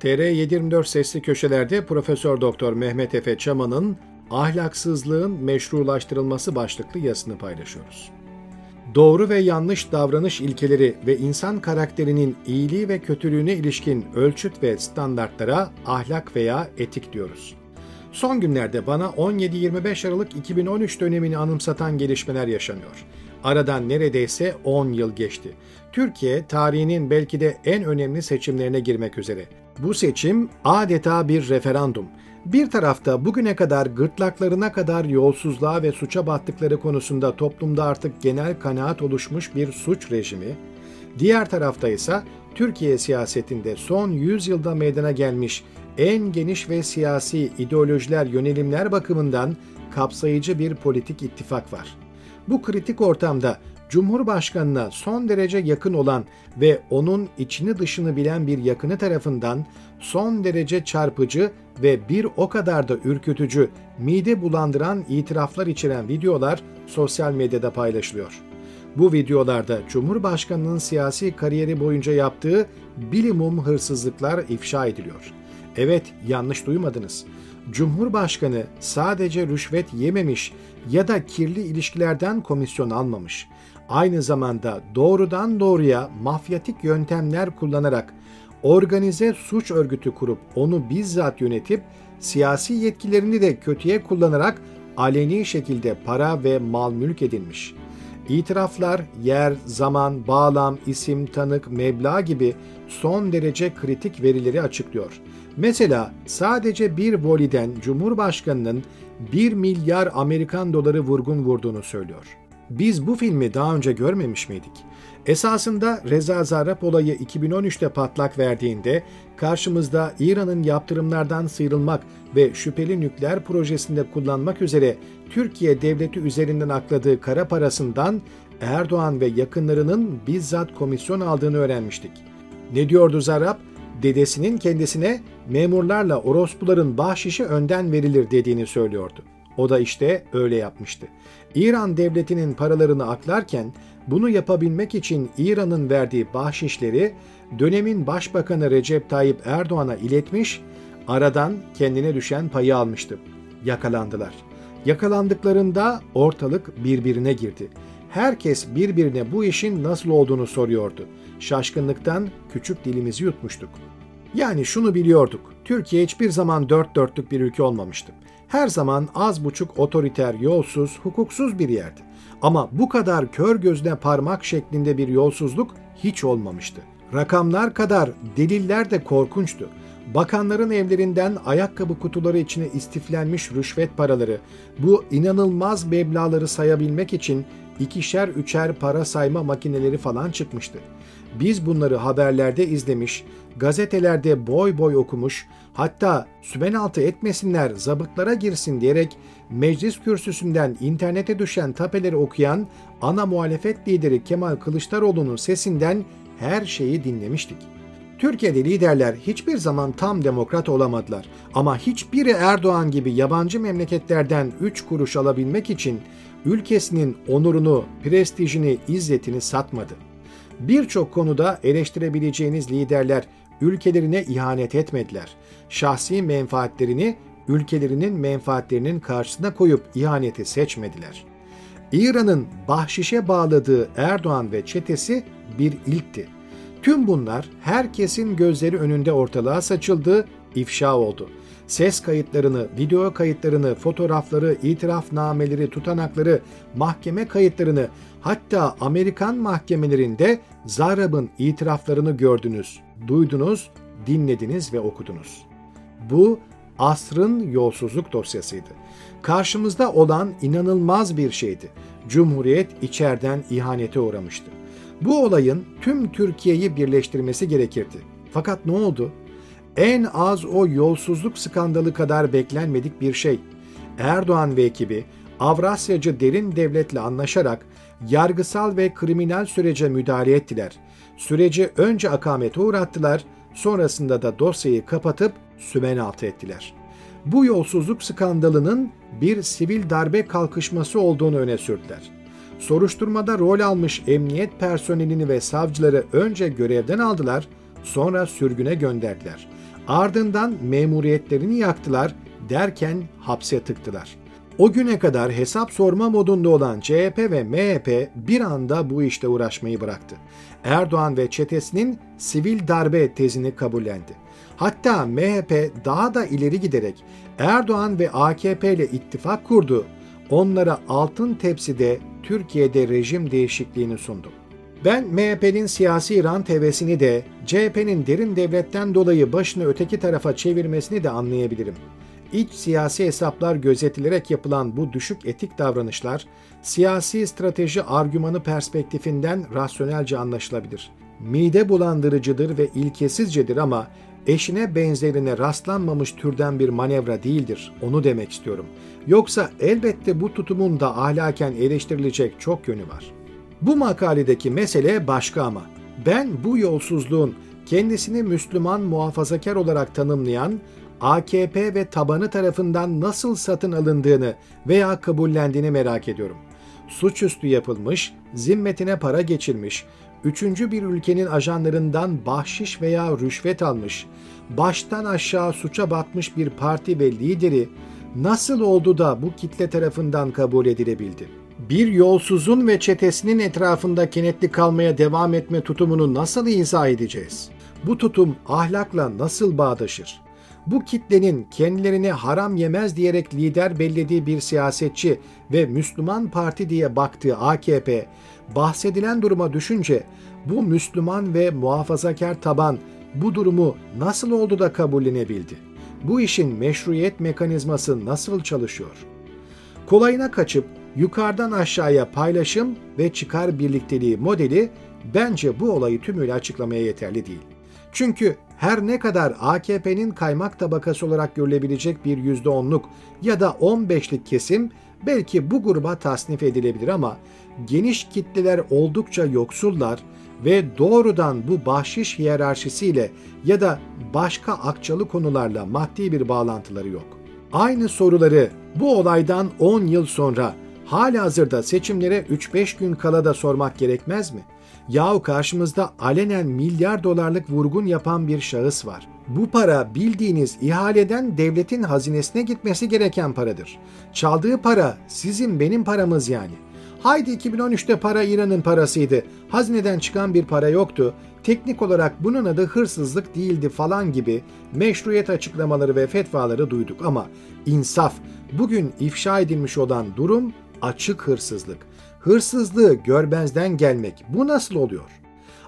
TR724 sesli köşelerde Profesör Doktor Mehmet Efe Çaman'ın Ahlaksızlığın Meşrulaştırılması başlıklı yazısını paylaşıyoruz. Doğru ve yanlış davranış ilkeleri ve insan karakterinin iyiliği ve kötülüğüne ilişkin ölçüt ve standartlara ahlak veya etik diyoruz. Son günlerde bana 17-25 Aralık 2013 dönemini anımsatan gelişmeler yaşanıyor. Aradan neredeyse 10 yıl geçti. Türkiye tarihinin belki de en önemli seçimlerine girmek üzere. Bu seçim adeta bir referandum. Bir tarafta bugüne kadar gırtlaklarına kadar yolsuzluğa ve suça battıkları konusunda toplumda artık genel kanaat oluşmuş bir suç rejimi, diğer tarafta ise Türkiye siyasetinde son 100 yılda meydana gelmiş en geniş ve siyasi ideolojiler yönelimler bakımından kapsayıcı bir politik ittifak var. Bu kritik ortamda Cumhurbaşkanına son derece yakın olan ve onun içini dışını bilen bir yakını tarafından son derece çarpıcı ve bir o kadar da ürkütücü, mide bulandıran itiraflar içeren videolar sosyal medyada paylaşılıyor. Bu videolarda Cumhurbaşkanının siyasi kariyeri boyunca yaptığı bilimum hırsızlıklar ifşa ediliyor. Evet, yanlış duymadınız. Cumhurbaşkanı sadece rüşvet yememiş ya da kirli ilişkilerden komisyon almamış. Aynı zamanda doğrudan doğruya mafyatik yöntemler kullanarak organize suç örgütü kurup onu bizzat yönetip siyasi yetkilerini de kötüye kullanarak aleni şekilde para ve mal mülk edinmiş. İtiraflar yer, zaman, bağlam, isim, tanık, meblağ gibi son derece kritik verileri açıklıyor. Mesela sadece bir voliden Cumhurbaşkanının 1 milyar Amerikan doları vurgun vurduğunu söylüyor. Biz bu filmi daha önce görmemiş miydik? Esasında Reza Zarrab olayı 2013'te patlak verdiğinde karşımızda İran'ın yaptırımlardan sıyrılmak ve şüpheli nükleer projesinde kullanmak üzere Türkiye devleti üzerinden akladığı kara parasından Erdoğan ve yakınlarının bizzat komisyon aldığını öğrenmiştik. Ne diyordu Zarrab? Dedesinin kendisine memurlarla orospuların bahşişi önden verilir dediğini söylüyordu. O da işte öyle yapmıştı. İran devletinin paralarını aklarken bunu yapabilmek için İran'ın verdiği bahşişleri dönemin başbakanı Recep Tayyip Erdoğan'a iletmiş, aradan kendine düşen payı almıştı. Yakalandılar. Yakalandıklarında ortalık birbirine girdi. Herkes birbirine bu işin nasıl olduğunu soruyordu. Şaşkınlıktan küçük dilimizi yutmuştuk. Yani şunu biliyorduk. Türkiye hiçbir zaman dört dörtlük bir ülke olmamıştı. Her zaman az buçuk otoriter, yolsuz, hukuksuz bir yerdi. Ama bu kadar kör gözüne parmak şeklinde bir yolsuzluk hiç olmamıştı. Rakamlar kadar deliller de korkunçtu. Bakanların evlerinden ayakkabı kutuları içine istiflenmiş rüşvet paraları, bu inanılmaz meblaları sayabilmek için ikişer üçer para sayma makineleri falan çıkmıştı. Biz bunları haberlerde izlemiş, gazetelerde boy boy okumuş, hatta sümenaltı etmesinler, zabıtlara girsin diyerek meclis kürsüsünden internete düşen tapeleri okuyan ana muhalefet lideri Kemal Kılıçdaroğlu'nun sesinden her şeyi dinlemiştik. Türkiye'de liderler hiçbir zaman tam demokrat olamadılar ama hiçbiri Erdoğan gibi yabancı memleketlerden 3 kuruş alabilmek için ülkesinin onurunu, prestijini, izzetini satmadı. Birçok konuda eleştirebileceğiniz liderler ülkelerine ihanet etmediler. Şahsi menfaatlerini ülkelerinin menfaatlerinin karşısına koyup ihaneti seçmediler. İran'ın bahşişe bağladığı Erdoğan ve çetesi bir ilkti. Tüm bunlar herkesin gözleri önünde ortalığa saçıldı, ifşa oldu. Ses kayıtlarını, video kayıtlarını, fotoğrafları, itirafnameleri, tutanakları, mahkeme kayıtlarını, hatta Amerikan mahkemelerinde Zarrab'ın itiraflarını gördünüz, duydunuz, dinlediniz ve okudunuz. Bu asrın yolsuzluk dosyasıydı. Karşımızda olan inanılmaz bir şeydi. Cumhuriyet içeriden ihanete uğramıştı. Bu olayın tüm Türkiye'yi birleştirmesi gerekirdi. Fakat ne oldu? En az o yolsuzluk skandalı kadar beklenmedik bir şey. Erdoğan ve ekibi Avrasyacı derin devletle anlaşarak yargısal ve kriminal sürece müdahale ettiler. Süreci önce akamete uğrattılar, sonrasında da dosyayı kapatıp sümen altı ettiler. Bu yolsuzluk skandalının bir sivil darbe kalkışması olduğunu öne sürdüler. Soruşturmada rol almış emniyet personelini ve savcıları önce görevden aldılar, sonra sürgüne gönderdiler. Ardından memuriyetlerini yaktılar derken hapse tıktılar. O güne kadar hesap sorma modunda olan CHP ve MHP bir anda bu işte uğraşmayı bıraktı. Erdoğan ve çetesinin sivil darbe tezini kabullendi. Hatta MHP daha da ileri giderek Erdoğan ve AKP ile ittifak kurdu. Onlara altın tepside Türkiye'de rejim değişikliğini sundu. Ben MHP'nin siyasi rant hevesini de CHP'nin derin devletten dolayı başını öteki tarafa çevirmesini de anlayabilirim. İç siyasi hesaplar gözetilerek yapılan bu düşük etik davranışlar, siyasi strateji argümanı perspektifinden rasyonelce anlaşılabilir. Mide bulandırıcıdır ve ilkesizcedir ama eşine benzerine rastlanmamış türden bir manevra değildir. Onu demek istiyorum. Yoksa elbette bu tutumun da ahlaken eleştirilecek çok yönü var. Bu makaledeki mesele başka ama. Ben bu yolsuzluğun kendisini Müslüman muhafazakar olarak tanımlayan AKP ve tabanı tarafından nasıl satın alındığını veya kabullendiğini merak ediyorum. Suçüstü yapılmış, zimmetine para geçilmiş, üçüncü bir ülkenin ajanlarından bahşiş veya rüşvet almış, baştan aşağı suça batmış bir parti ve lideri nasıl oldu da bu kitle tarafından kabul edilebildi? Bir yolsuzun ve çetesinin etrafında kenetli kalmaya devam etme tutumunu nasıl izah edeceğiz? Bu tutum ahlakla nasıl bağdaşır? Bu kitlenin kendilerine haram yemez diyerek lider bellediği bir siyasetçi ve Müslüman parti diye baktığı AKP, bahsedilen duruma düşünce bu Müslüman ve muhafazakar taban bu durumu nasıl oldu da kabullenebildi? Bu işin meşruiyet mekanizması nasıl çalışıyor? Kolayına kaçıp yukarıdan aşağıya paylaşım ve çıkar birlikteliği modeli bence bu olayı tümüyle açıklamaya yeterli değil. Çünkü her ne kadar AKP'nin kaymak tabakası olarak görülebilecek bir %10'luk ya da 15'lik kesim belki bu gruba tasnif edilebilir ama geniş kitleler oldukça yoksullar ve doğrudan bu bahşiş hiyerarşisiyle ya da başka akçalı konularla maddi bir bağlantıları yok. Aynı soruları bu olaydan 10 yıl sonra hala hazırda seçimlere 3-5 gün kala da sormak gerekmez mi? Yahu karşımızda alenen milyar dolarlık vurgun yapan bir şahıs var. Bu para bildiğiniz ihaleden devletin hazinesine gitmesi gereken paradır. Çaldığı para sizin benim paramız yani. Haydi 2013'te para İran'ın parasıydı. Hazineden çıkan bir para yoktu. Teknik olarak bunun adı hırsızlık değildi falan gibi meşruiyet açıklamaları ve fetvaları duyduk ama insaf bugün ifşa edilmiş olan durum açık hırsızlık. Hırsızlığı görmezden gelmek bu nasıl oluyor?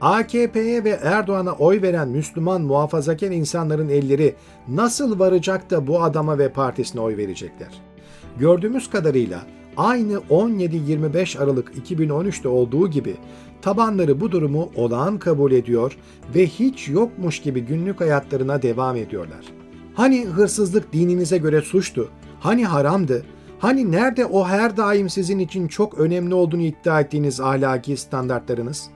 AKP'ye ve Erdoğan'a oy veren Müslüman muhafazakar insanların elleri nasıl varacak da bu adama ve partisine oy verecekler? Gördüğümüz kadarıyla aynı 17-25 Aralık 2013'te olduğu gibi tabanları bu durumu olağan kabul ediyor ve hiç yokmuş gibi günlük hayatlarına devam ediyorlar. Hani hırsızlık dininize göre suçtu, hani haramdı, hani nerede o her daim sizin için çok önemli olduğunu iddia ettiğiniz ahlaki standartlarınız?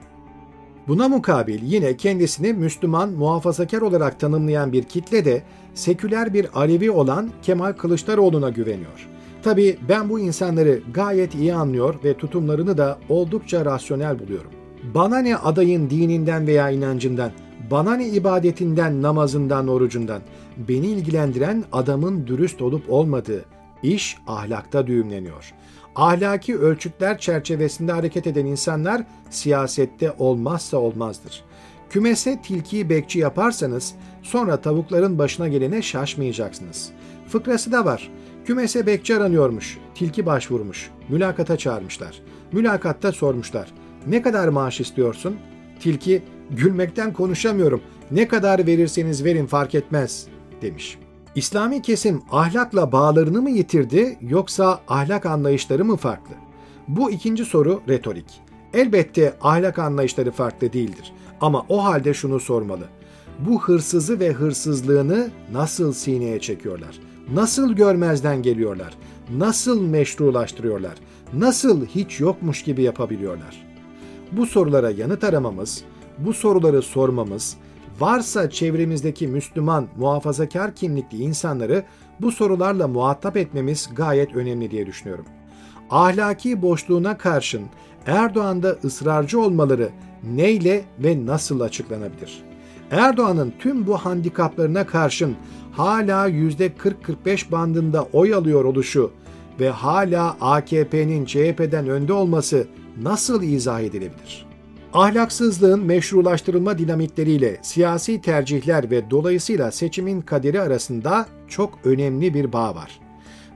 Buna mukabil yine kendisini Müslüman muhafazakar olarak tanımlayan bir kitle de seküler bir Alevi olan Kemal Kılıçdaroğlu'na güveniyor. Tabii ben bu insanları gayet iyi anlıyor ve tutumlarını da oldukça rasyonel buluyorum. Bana ne adayın dininden veya inancından, bana ne ibadetinden, namazından, orucundan. Beni ilgilendiren adamın dürüst olup olmadığı. İş ahlakta düğümleniyor. Ahlaki ölçütler çerçevesinde hareket eden insanlar siyasette olmazsa olmazdır. Kümese tilkiyi bekçi yaparsanız sonra tavukların başına gelene şaşmayacaksınız. Fıkrası da var. Kümese bekçi aranıyormuş. Tilki başvurmuş. Mülakata çağırmışlar. Mülakatta sormuşlar. Ne kadar maaş istiyorsun? Tilki gülmekten konuşamıyorum. Ne kadar verirseniz verin fark etmez demiş. İslami kesim ahlakla bağlarını mı yitirdi yoksa ahlak anlayışları mı farklı? Bu ikinci soru retorik. Elbette ahlak anlayışları farklı değildir. Ama o halde şunu sormalı. Bu hırsızı ve hırsızlığını nasıl sineye çekiyorlar? Nasıl görmezden geliyorlar? Nasıl meşrulaştırıyorlar? Nasıl hiç yokmuş gibi yapabiliyorlar? Bu sorulara yanıt aramamız, bu soruları sormamız, varsa çevremizdeki Müslüman, muhafazakar kimlikli insanları bu sorularla muhatap etmemiz gayet önemli diye düşünüyorum. Ahlaki boşluğuna karşın Erdoğan'da ısrarcı olmaları neyle ve nasıl açıklanabilir? Erdoğan'ın tüm bu handikaplarına karşın hala %40-45 bandında oy alıyor oluşu ve hala AKP'nin CHP'den önde olması nasıl izah edilebilir? Ahlaksızlığın meşrulaştırılma dinamikleriyle siyasi tercihler ve dolayısıyla seçimin kaderi arasında çok önemli bir bağ var.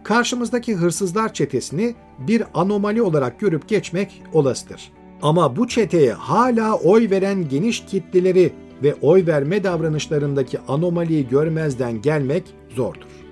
Karşımızdaki hırsızlar çetesini bir anomali olarak görüp geçmek olasıdır. Ama bu çeteye hala oy veren geniş kitleleri ve oy verme davranışlarındaki anomaliyi görmezden gelmek zordur.